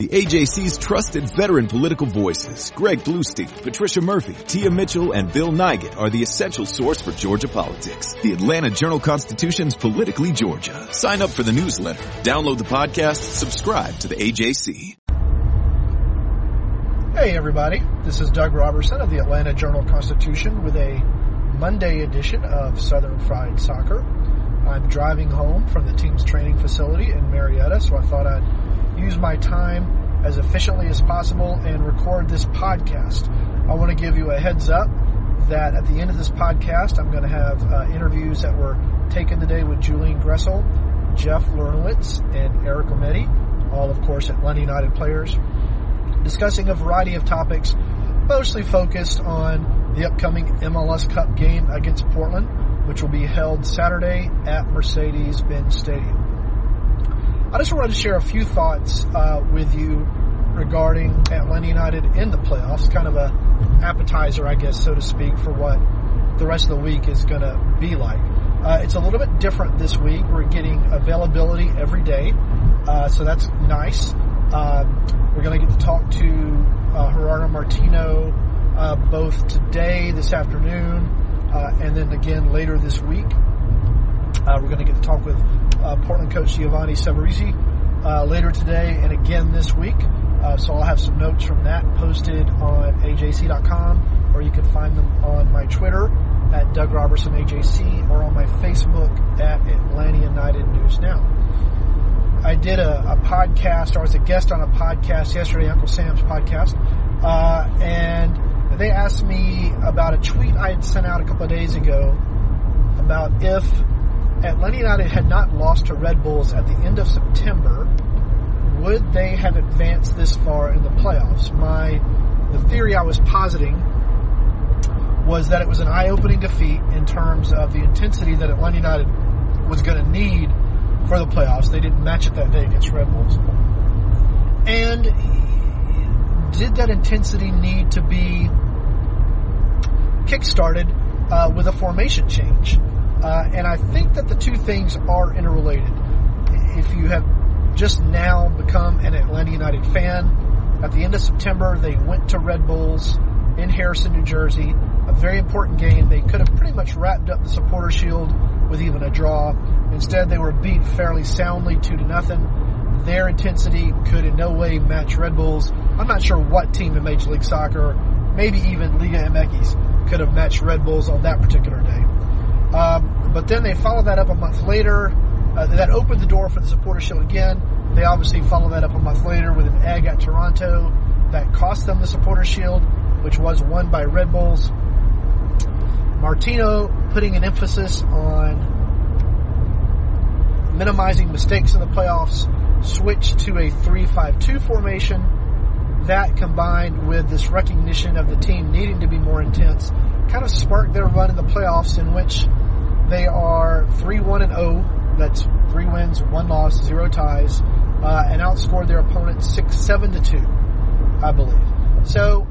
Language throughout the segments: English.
The AJC's trusted veteran political voices, Greg Bluestein, Patricia Murphy, Tia Mitchell, and Bill Nigut are the essential source for Georgia politics. The Atlanta Journal-Constitution's Politically Georgia. Sign up for the newsletter, download the podcast, subscribe to the AJC. Hey everybody, this is Doug Roberson of the Atlanta Journal-Constitution with a Monday edition of Southern Fried Soccer. I'm driving home from the team's training facility in Marietta, so I thought I'd use my time as efficiently as possible and record this podcast. I want to give you a heads up that at the end of this podcast, I'm going to have uh, interviews that were taken today with Julian Gressel, Jeff Larentowicz, and Eric Remedi, all of course Atlanta United players, discussing a variety of topics, mostly focused on the upcoming MLS Cup game against Portland, which will be held Saturday at Mercedes-Benz Stadium. I just wanted to share a few thoughts uh, with you regarding Atlanta United in the playoffs, kind of a appetizer, I guess, so to speak, for what the rest of the week is going to be like. Uh, it's a little bit different this week. We're getting availability every day, uh, so that's nice. Um, we're going to get to talk to uh, Gerardo Martino uh, both today, this afternoon, uh, and then again later this week. Uh, we're going to get to talk with uh, Portland coach Giovanni Savarese uh, later today and again this week. Uh, so I'll have some notes from that posted on ajc.com, or you can find them on my Twitter at Doug Roberson AJC, or on my Facebook at Atlanta United News Now. I did a, a podcast, or I was a guest on a podcast yesterday, Uncle Sam's podcast, uh, and they asked me about a tweet I had sent out a couple of days ago about if Atlanta United had not lost to Red Bulls at the end of September, would they have advanced this far in the playoffs? My the theory I was positing was that it was an eye-opening defeat in terms of the intensity that Atlanta United was going to need for the playoffs. They didn't match it that day against Red Bulls. And did that intensity need to be kickstarted uh, with a formation change? Uh, and I think that the two things are interrelated. If you have just now become an Atlanta United fan, at the end of September they went to Red Bulls in Harrison, New Jersey. A very important game. They could have pretty much wrapped up the supporter shield with even a draw. Instead, they were beat fairly soundly two to nothing. Their intensity could in no way match Red Bulls. I'm not sure what team in Major League Soccer, maybe even Liga MX, could have matched Red Bulls on that particular day. Um, but then they followed that up a month later. Uh, that opened the door for the supporter shield again. They obviously followed that up a month later with an egg at Toronto that cost them the supporter shield, which was won by Red Bulls. Martino putting an emphasis on minimizing mistakes in the playoffs, switched to a 3-5-2 formation. That combined with this recognition of the team needing to be more intense kind of sparked their run in the playoffs in which they are 3-1 and 0. That's three wins, one loss, zero ties, uh, and outscored their opponent 6-7 to 2, I believe. So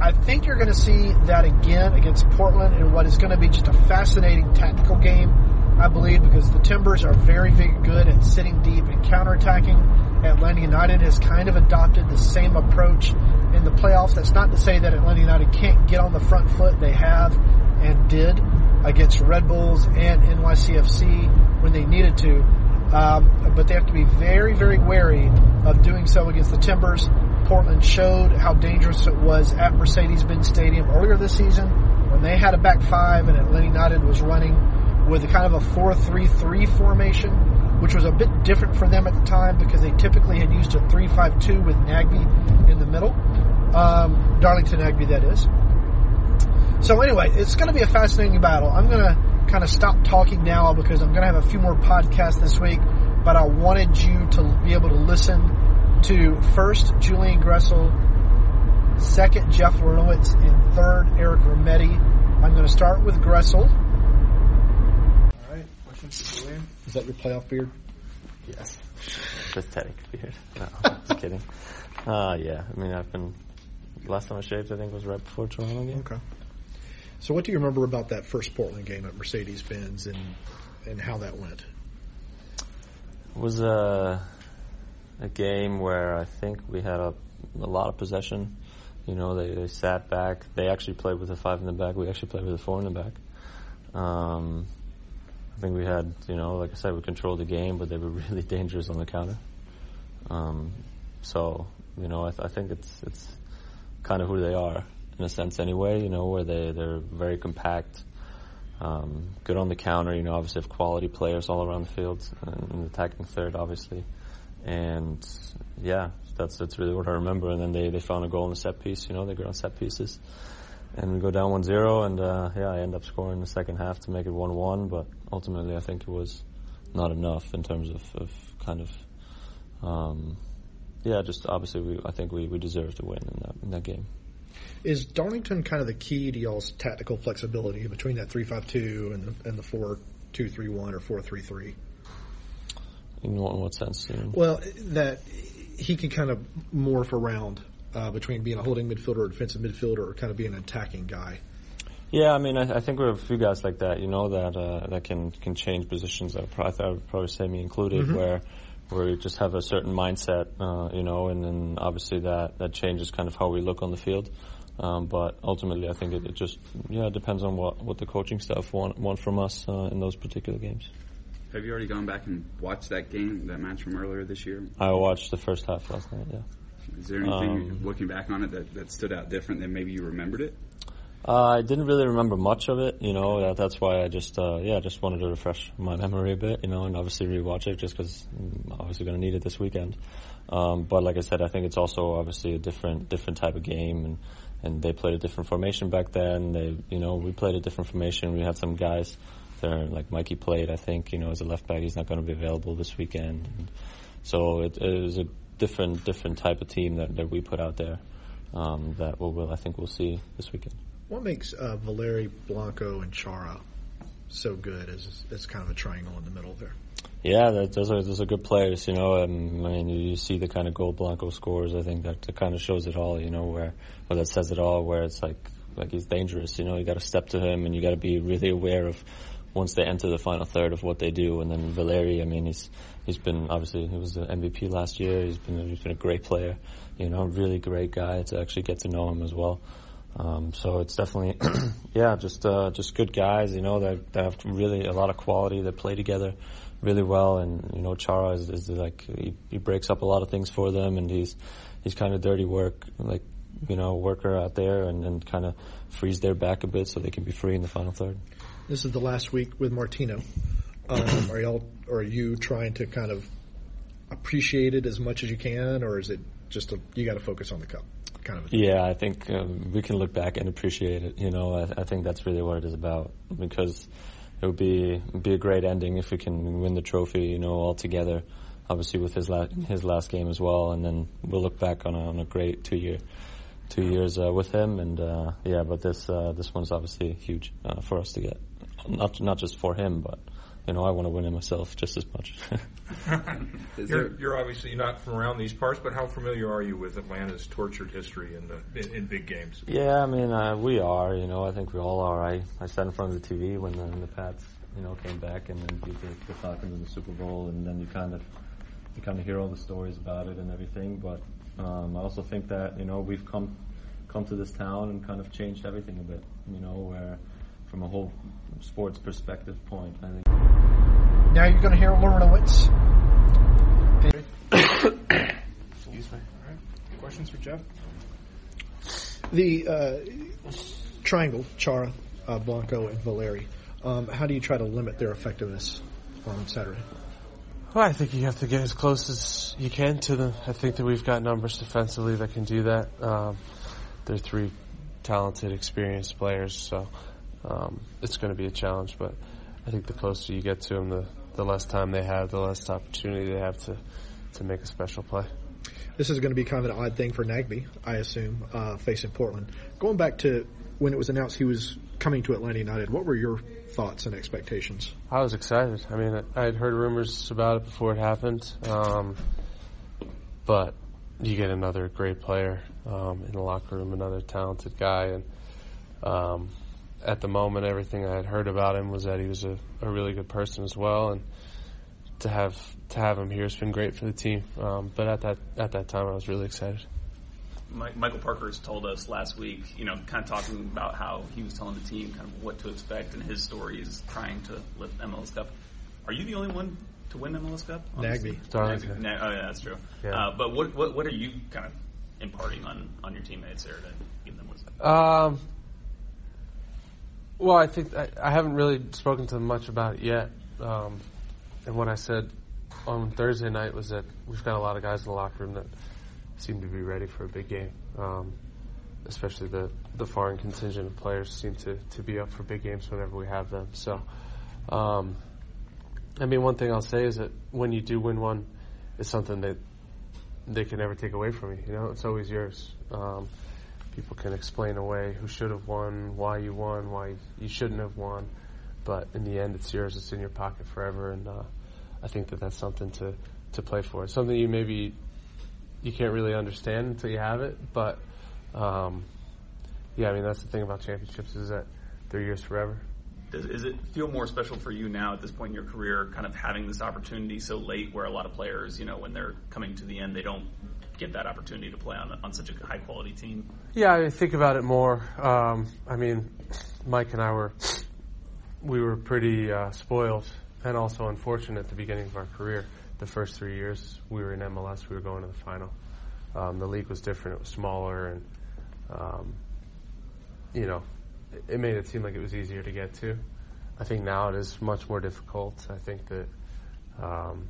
I think you're going to see that again against Portland in what is going to be just a fascinating tactical game. I believe because the Timbers are very, very good at sitting deep and counterattacking. Atlanta United has kind of adopted the same approach in the playoffs. That's not to say that Atlanta United can't get on the front foot. They have and did against Red Bulls and NYCFC when they needed to. Um, but they have to be very, very wary of doing so against the Timbers. Portland showed how dangerous it was at Mercedes-Benz Stadium earlier this season when they had a back five and Atlanta United was running with a kind of a 4-3-3 formation, which was a bit different for them at the time because they typically had used a 3-5-2 with Nagbe in the middle. Um, Darlington Nagbe, that is. So anyway, it's going to be a fascinating battle. I'm going to kind of stop talking now because I'm going to have a few more podcasts this week, but I wanted you to be able to listen to first Julian Gressel, second Jeff Larentowicz, and third Eric Remedi. I'm going to start with Gressel. All right, questions for Julian? Is that your playoff beard? Yes. Pathetic beard. No, just kidding. Uh, yeah, I mean, I've been. Last time I shaved, I think, was right before Toronto game. Okay. So, what do you remember about that first Portland game at Mercedes Benz and and how that went? It was a a game where I think we had a, a lot of possession. You know, they, they sat back. They actually played with a five in the back. We actually played with a four in the back. Um, I think we had, you know, like I said, we controlled the game, but they were really dangerous on the counter. Um, so, you know, I, th- I think it's it's kind of who they are in a sense, anyway. You know, where they they're very compact, um, good on the counter. You know, obviously have quality players all around the field, and attacking third, obviously. And yeah, that's that's really what I remember. And then they, they found a goal in the set piece. You know, they go on set pieces, and we go down 1-0. And uh, yeah, I end up scoring in the second half to make it 1-1. But ultimately, I think it was not enough in terms of, of kind of. Um, yeah, just obviously, we, I think we, we deserve to win in that in that game. Is Darlington kind of the key to y'all's tactical flexibility between that three five two and the and the four two three one or four three three? In what, in what sense? You know? Well, that he can kind of morph around uh, between being a holding midfielder or defensive midfielder or kind of being an attacking guy. Yeah, I mean, I, I think we have a few guys like that, you know, that uh, that can can change positions. I would probably, I would probably say me included, Mhm. where where we just have a certain mindset, uh, you know, and then obviously that that changes kind of how we look on the field. Um, but ultimately, I think it, it just yeah it depends on what what the coaching staff want want from us uh, in those particular games. Have you already gone back and watched that game, that match from earlier this year? I watched the first half last night. Yeah. Is there anything, Um, looking back on it, that, that stood out different than maybe you remembered it? Uh, I didn't really remember much of it, you know. That, that's why I just, uh, yeah, just wanted to refresh my memory a bit, you know, and obviously rewatch it just because I'm obviously going to need it this weekend. Um, but like I said, I think it's also obviously a different, different type of game, and and they played a different formation back then. They, you know, we played a different formation. We had some guys there, like Mikey played, I think, you know, as a left back. He's not going to be available this weekend, and so it, it was a different, different type of team that, that we put out there. Um, that we'll, we'll, I think we'll see this weekend. What makes uh, Valeri Blanco and Chara so good as as kind of a triangle in the middle there? Yeah, that, those are those are good players. You know, um, I mean, you, see the kind of goal Blanco scores. I think that, that kind of shows it all. You know, where or that says it all. Where it's like like he's dangerous. You know, you got to step to him, and you got to be really aware of once they enter the final third of what they do. And then Valeri, I mean, he's he's been obviously he was the MVP last year. He's been he's been a great player. You know, really great guy to actually get to know him as well. Um, so it's definitely, yeah, just uh, just good guys. You know, that that have really a lot of quality. They play together really well, and you know, Chara is, is like he, he breaks up a lot of things for them, and he's he's kind of dirty work, like you know, worker out there, and, and kind of frees their back a bit so they can be free in the final third. This is the last week with Martino. Um, are y'all, are you trying to kind of appreciate it as much as you can, or is it just a, you got to focus on the cup kind of? A thing? Yeah, I think um, we can look back and appreciate it. You know, I, I think that's really what it is about because it would be be a great ending if we can win the trophy. You know, all together. Obviously, with his last his last game as well, and then we'll look back on a, on a great two year two years uh, with him. And uh, yeah, but this uh, this one's obviously huge uh, for us to get. Not not just for him, but you know, I want to win it myself just as much. You're, you're obviously not from around these parts, but how familiar are you with Atlanta's tortured history in the in, in big games? Yeah, I mean, uh, we are. You know, I think we all are. I, I sat in front of the TV when the, when the Pats, you know, came back and then beat the, the Falcons in the Super Bowl, and then you kind of you kind of hear all the stories about it and everything. But um, I also think that you know we've come come to this town and kind of changed everything a bit. You know, where from a whole sports perspective point, I think. Now you're going to hear Larentowicz. Excuse me. All right. Questions for Jeff? The uh, triangle, Chara, uh, Blanco, and Valeri. Um, how do you try to limit their effectiveness on Saturday? Well, I think you have to get as close as you can to them. I think that we've got numbers defensively that can do that. Um, they're three talented, experienced players, so um, it's going to be a challenge. But I think the closer you get to them, the, the less time they have, the less opportunity they have to, to make a special play. This is going to be kind of an odd thing for Nagbe, I assume, uh, facing Portland. Going back to when it was announced he was coming to Atlanta United, what were your thoughts and expectations? I was excited. I mean, I had heard rumors about it before it happened, um, but you get another great player um, in the locker room, another talented guy, and um, at the moment, everything I had heard about him was that he was a, a really good person as well, and to have to have him here has been great for the team. Um, but at that at that time, I was really excited. Michael Parkhurst has told us last week, you know, kind of talking about how he was telling the team kind of what to expect, and his story is trying to lift MLS Cup. Are you the only one to win MLS Cup? Nagbe. Nagbe. Na- oh, yeah, that's true. Yeah. Uh, but what, what what are you kind of imparting on, on your teammates there to give them wisdom? Um, well, I think I, I haven't really spoken to them much about it yet. Um, and what I said on Thursday night was that we've got a lot of guys in the locker room that seem to be ready for a big game. Um, especially the, the foreign contingent of players seem to, to be up for big games whenever we have them. So, um, I mean, one thing I'll say is that when you do win one, it's something that they can never take away from you. You know, it's always yours. Um, people can explain away who should have won, why you won, why you shouldn't have won, but in the end, it's yours. It's in your pocket forever, and uh, I think that that's something to to play for. It's something you maybe you can't really understand until you have it, but um, yeah, I mean that's the thing about championships is that they're yours forever. Does, does it feel more special for you now at this point in your career, kind of having this opportunity so late, where a lot of players, you know, when they're coming to the end, they don't get that opportunity to play on on such a high quality team? Yeah, I think about it more. Um, I mean, Mike and I were we were pretty uh, spoiled and also unfortunate at the beginning of our career. The first three years we were in MLS, we were going to the final. Um, the league was different; it was smaller, and um, you know, it, made it seem like it was easier to get to. I think now it is much more difficult. I think that, um,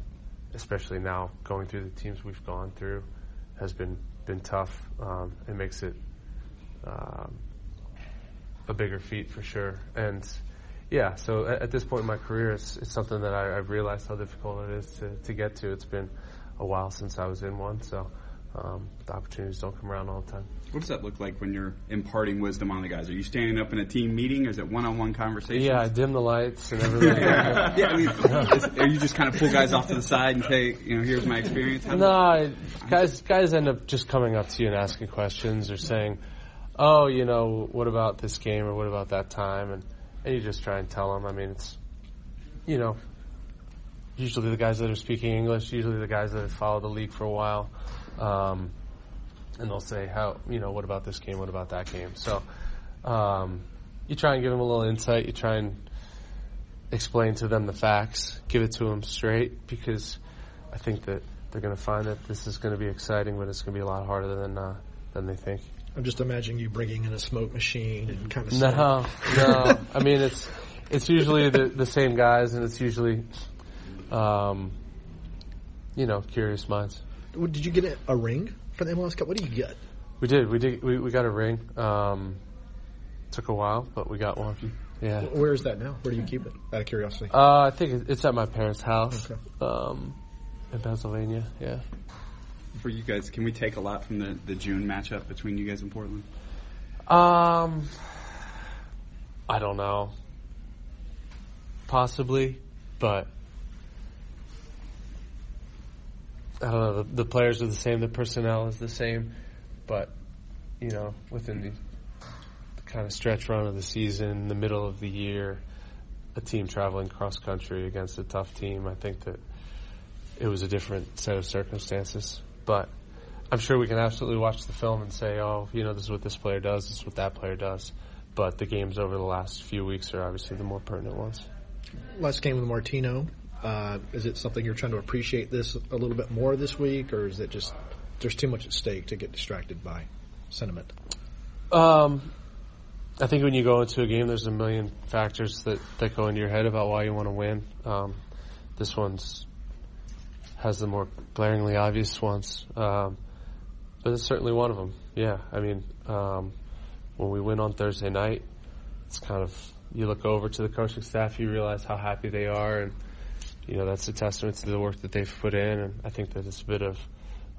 especially now going through the teams we've gone through, has been been tough. Um, it makes it um, a bigger feat for sure. And yeah, so at, at this point in my career, it's, it's something that I, I've realized how difficult it is to, to get to. It's been a while since I was in one, so um, the opportunities don't come around all the time. What does that look like when you're imparting wisdom on the guys? Are you standing up in a team meeting? Or is it one-on-one conversations? Yeah, I dim the lights and everything. yeah, I mean, is, are you just kind of pull guys off to the side and say, you know, here's my experience? How no, I, guys, guys end up just coming up to you and asking questions or saying, "Oh, you know, what about this game or what about that time?" And and you just try and tell them. I mean, it's you know, usually the guys that are speaking English, usually the guys that have followed the league for a while. Um, and they'll say, "How you know? What about this game? What about that game?" So um, you try and give them a little insight. You try and explain to them the facts, give it to them straight, because I think that they're going to find that this is going to be exciting, but it's going to be a lot harder than uh, than they think. I'm just imagining you bringing in a smoke machine and kind of. No, no. I mean, it's it's usually the the same guys, and it's usually, um, you know, curious minds. Did you get a ring? for the MLS Cup? What do you get? We did. We did. We, we got a ring. Um, took a while, but we got one. Yeah. Where is that now? Where do you keep it? Out of curiosity. Uh, I think it's at my parents' house. Okay. Um, in Pennsylvania. Yeah. For you guys, can we take a lot from the, the June matchup between you guys and Portland? Um, I don't know. Possibly, but I don't know. The, the, players are the same. The personnel is the same, but you know, within the, the, kind of stretch run of the season, the middle of the year, a team traveling cross country against a tough team, I think that it was a different set of circumstances. But I'm sure we can absolutely watch the film and say, oh, you know, this is what this player does, this is what that player does. But the games over the last few weeks are obviously the more pertinent ones. Last game with Martino, uh, is it something you're trying to appreciate this a little bit more this week, or is it just there's too much at stake to get distracted by sentiment? Um, I think when you go into a game, there's a million factors that, that go into your head about why you want to win. Um, this one's has the more glaringly obvious ones, um, but it's certainly one of them. Yeah, I mean, um, when we win on Thursday night, it's kind of you look over to the coaching staff, you realize how happy they are, and you know, that's a testament to the work that they've put in, and I think that it's a bit of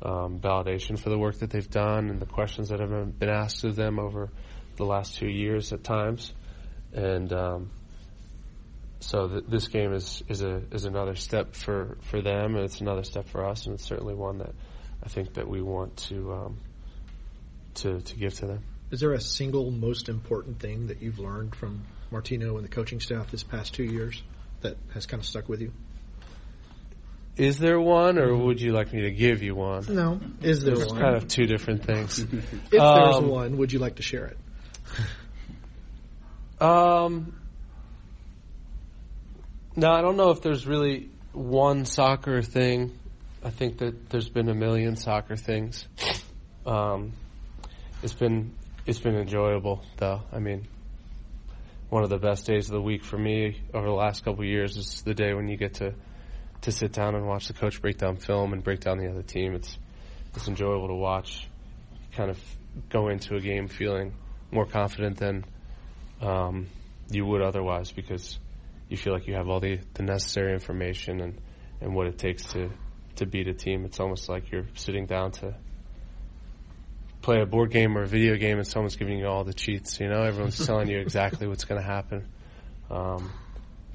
um, validation for the work that they've done and the questions that have been asked of them over the last two years at times. And um, so th- this game is, is a is another step for, for them, and it's another step for us, and it's certainly one that I think that we want to um, to to give to them. Is there a single most important thing that you've learned from Martino and the coaching staff this past two years that has kind of stuck with you? Is there one, or would you like me to give you one? No. Is there one? It's one? kind of two different things. if there's Um, one, would you like to share it? Um, no, I don't know if there's really one soccer thing. I think that there's been a million soccer things. Um, it's been it's been enjoyable though. I mean, one of the best days of the week for me over the last couple of years is the day when you get to to sit down and watch the coach break down film and break down the other team. It's it's enjoyable to watch. Kind of go into a game feeling more confident than um, you would otherwise because you feel like you have all the, the necessary information and, and what it takes to, to beat a team. It's almost like you're sitting down to play a board game or a video game and someone's giving you all the cheats. You know, everyone's telling you exactly what's going to happen. Um,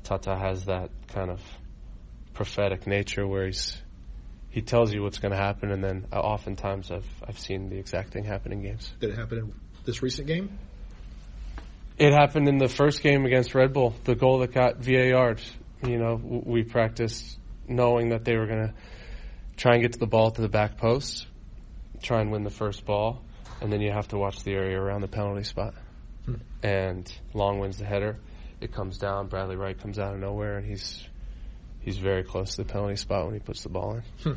Tata has that kind of prophetic nature where he's he tells you what's going to happen, and then oftentimes I've I've seen the exact thing happen in games. Did it happen in this recent game? It happened in the first game against Red Bull, the goal that got VAR'd. You know, we practiced knowing that they were going to try and get to the ball to the back post, try and win the first ball, and then you have to watch the area around the penalty spot. Hmm. And Long wins the header. It comes down. Bradley Wright comes out of nowhere, and he's he's very close to the penalty spot when he puts the ball in.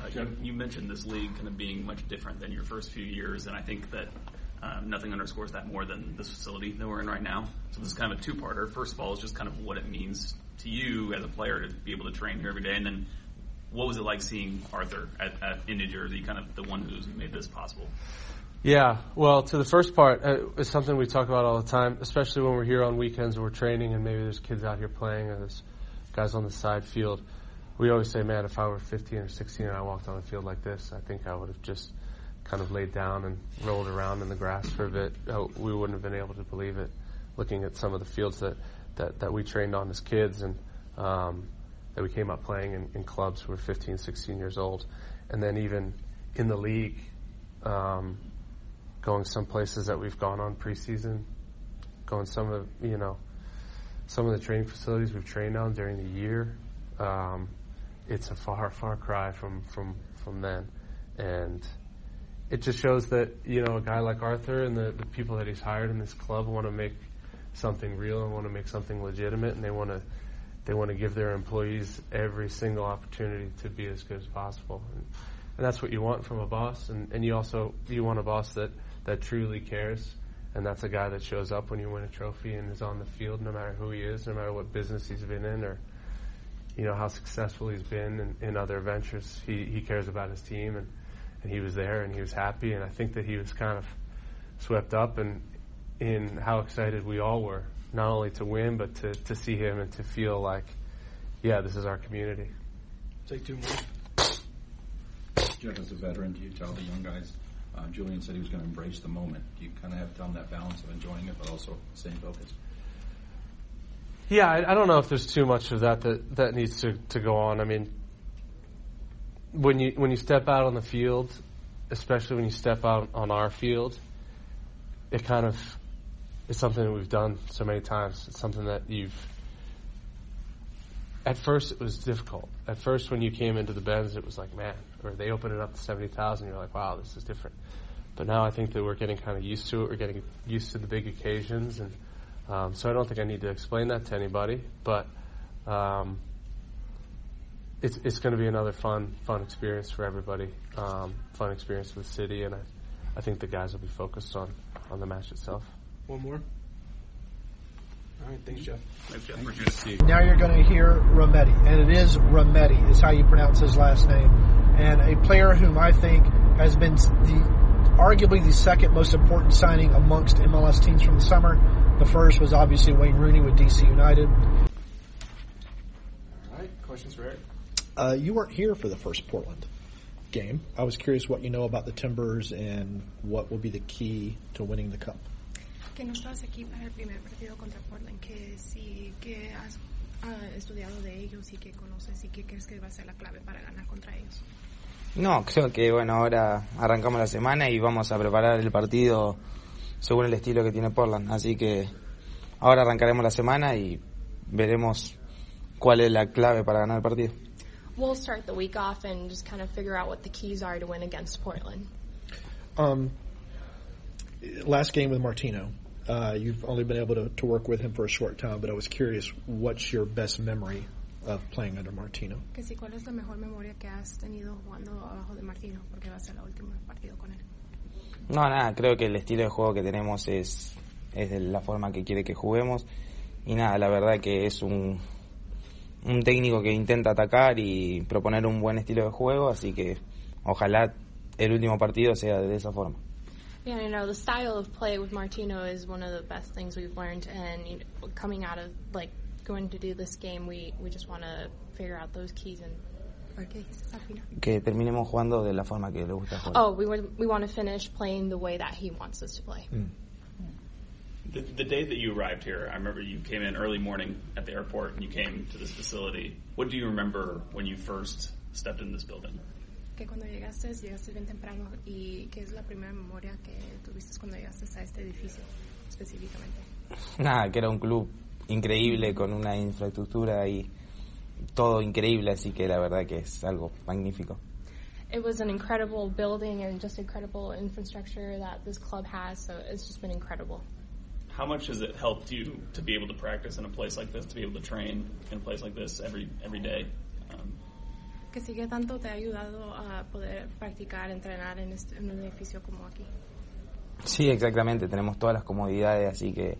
Uh, you, you mentioned this league kind of being much different than your first few years, and I think that um, nothing underscores that more than this facility that we're in right now. So this is kind of a two-parter. First of all, is just kind of what it means to you as a player to be able to train here every day, and then what was it like seeing Arthur at, at, in New Jersey, kind of the one who's made this possible? Yeah, well, to the first part, uh, it's something we talk about all the time, especially when we're here on weekends and we're training and maybe there's kids out here playing or there's guys on the side field. We always say, man, if I were 15 or 16 and I walked on a field like this, I think I would have just kind of laid down and rolled around in the grass for a bit. Uh, we wouldn't have been able to believe it looking at some of the fields that, that, that we trained on as kids and um, that we came up playing in, in clubs who were 15, 16 years old. And then even in the league, um, going some places that we've gone on preseason, going some of you know some of the training facilities we've trained on during the year. Um, it's a far far cry from from from then, and it just shows that you know a guy like Arthur and the, the people that he's hired in this club want to make something real and want to make something legitimate, and they want to they want to give their employees every single opportunity to be as good as possible. And, and that's what you want from a boss, and, and you also you want a boss that that truly cares, and that's a guy that shows up when you win a trophy and is on the field, no matter who he is, no matter what business he's been in, or you know how successful he's been in, in other ventures. He he cares about his team, and and he was there, and he was happy, and I think that he was kind of swept up and in how excited we all were, not only to win, but to to see him and to feel like, yeah, this is our community. Take two more. Jeff, as a veteran, do you tell the young guys? Uh, Julian said he was going to embrace the moment. You kind of have to them that balance of enjoying it, but also staying focused? Yeah, I, I don't know if there's too much of that that, that needs to, to go on. I mean, when you when you step out on the field, especially when you step out on our field, it kind of it's something that we've done so many times. It's something that you've. At first, it was difficult. At first, when you came into the Benz, it was like, man, or they opened it up to seventy thousand. You're like, wow, this is different. But now I think that we're getting kind of used to it. We're getting used to the big occasions, and um, so I don't think I need to explain that to anybody. But um, it's it's going to be another fun fun experience for everybody. Um, fun experience for the city, and I, I think the guys will be focused on on the match itself. One more. All right, thanks, Jeff. Thanks, Jeff. Appreciate it. Steve. Now you're going to hear Remedi, and it is Remedi is how you pronounce his last name, and a player whom I think has been the arguably the second most important signing amongst MLS teams from the summer. The first was obviously Wayne Rooney with DC United. All right, questions for Eric? Uh, you weren't here for the first Portland. game. I was curious what you know about the Timbers and what will be the key to winning the cup. Que no estabas aquí para el primer partido contra Portland, que sí que has uh, estudiado de ellos y que conoces y que crees que va a ser la clave para ganar contra ellos. No, creo que bueno, ahora arrancamos la semana y vamos a preparar el partido según el estilo que tiene Portland. Así que ahora arrancaremos la semana y veremos cuál es la clave para ganar el partido. We'll start the week off and just kind of figure out what the keys are to win against Portland. Um, last game with Martino. Uh, you've only been able to, to work with him for a short time, but I was curious, what's your best memory of playing under Martino? Que si cuál es la mejor memoria que has tenido jugando abajo de Martino, porque va a ser el último partido con él. No, nada, creo que el estilo de juego que tenemos es, es de la forma que quiere que juguemos. Y nada, la verdad que es un, un técnico que intenta atacar y proponer un buen estilo de juego, así que ojalá el último partido sea de esa forma. Yeah, you know, the style of play with Martino is one of the best things we've learned, and you know, coming out of like going to do this game, we we just want to figure out those keys and. Que terminemos jugando de la forma que le gusta jugar. Oh, we we want to finish playing the way that he wants us to play. Mm. The, the day that you arrived here, I remember you came in early morning at the airport and you came to this facility. What do you remember when you first stepped in this building? Que cuando llegaste, llegaste bien temprano y qué es la primera memoria que tuviste cuando llegaste a este edificio específicamente. Nada, que era un club increíble con una infraestructura y todo increíble, así que la verdad que es algo magnífico. It was an incredible building and just incredible infrastructure that this club has, so it's just been incredible. How much has it helped you to be able to practice in a place like this, to be able to train in a place like this every every day? Um, que sigue tanto te ha ayudado a poder practicar, entrenar en, este, en un edificio como aquí. Sí, exactamente. Tenemos todas las comodidades, así que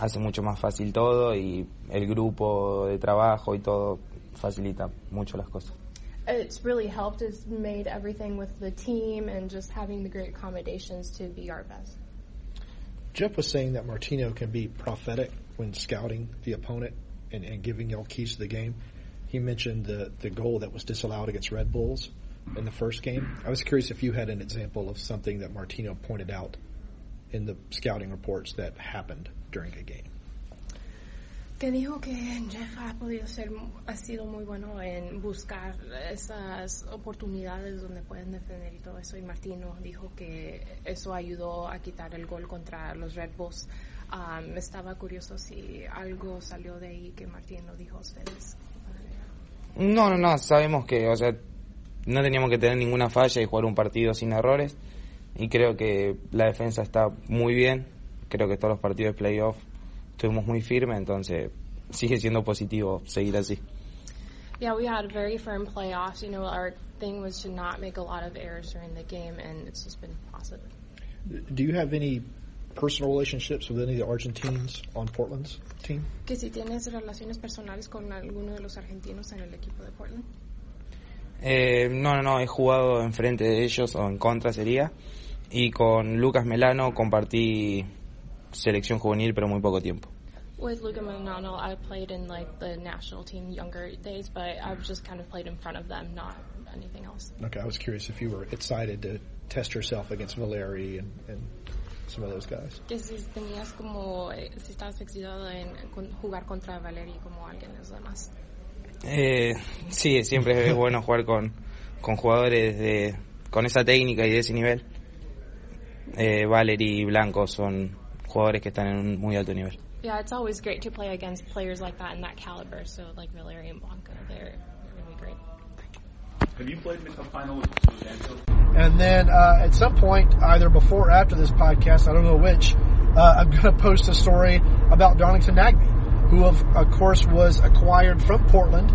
hace mucho más fácil todo y el grupo de trabajo y todo facilita mucho las cosas. It's really helped. It's made everything with the team and just having the great accommodations to be our best. Jeff was saying that Martino can be prophetic when scouting the opponent and, and giving y'all keys to the game. He mentioned the, the goal that was disallowed against Red Bulls in the first game. I was curious if you had an example of something that Martino pointed out in the scouting reports that happened during a game. que dijo que Jeff ha podido ser, ha sido muy bueno en buscar esas oportunidades donde pueden defender y todo eso. Y Martino dijo que eso ayudó a quitar el gol contra los Red Bulls. Um, estaba curioso si algo salió de ahí que Martino dijo a ustedes. No, no, no, sabemos que, o sea, no teníamos que tener ninguna falla y jugar un partido sin errores. Y creo que la defensa está muy bien. Creo que todos los partidos de playoff estuvimos muy firmes, entonces sigue siendo positivo seguir así. Yeah, we had very firm playoffs. You know, our thing was to not make a lot of errors during the game, and it's just been positive. Do you have any personal relationships with any of the Argentines on Portland's team? Que si tienes relaciones personales con alguno de los argentinos en el equipo de Portland. Eh, no, no, no, he jugado enfrente de ellos o en contra sería. Y con Lucas Melano compartí selección juvenil, pero muy poco tiempo. With Luca Manano, I played in like the national team younger days, but I've just kind of played in front of them, not anything else. Okay, I was curious if you were excited to test yourself against Valeri and, and some of those guys. Que si tenías como, eh, si estabas excitado en jugar contra Valeri como alguien de los demás. Eh, sí, siempre es bueno jugar con, con jugadores de, con esa técnica y de ese nivel. Eh, Valeri y Blanco son jugadores que están en un muy alto nivel. Yeah, it's always great to play against players like that in that caliber. So like Valeri and Blanco, they're, they're really great. Have you played in a final with? And then uh, at some point, either before or after this podcast, I don't know which, uh, I'm going to post a story about Darlington Nagbe, who of, of course was acquired from Portland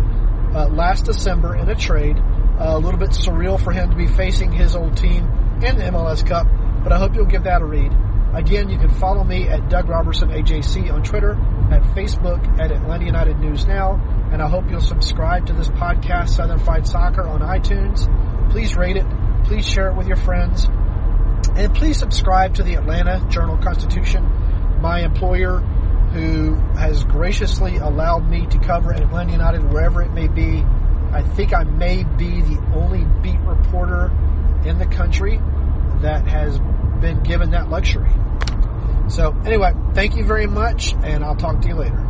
uh, last December in a trade. a little bit surreal for him to be facing his old team in the MLS Cup, but I hope you'll give that a read. Again, you can follow me at Doug Roberson AJC on Twitter, at Facebook at Atlanta United News Now, and I hope you'll subscribe to this podcast, Southern Fried Soccer, on iTunes. Please rate it, please share it with your friends, and please subscribe to the Atlanta Journal Constitution, my employer who has graciously allowed me to cover Atlanta United wherever it may be I think I may be the only beat reporter in the country that has been given that luxury. So anyway, thank you very much, and I'll talk to you later.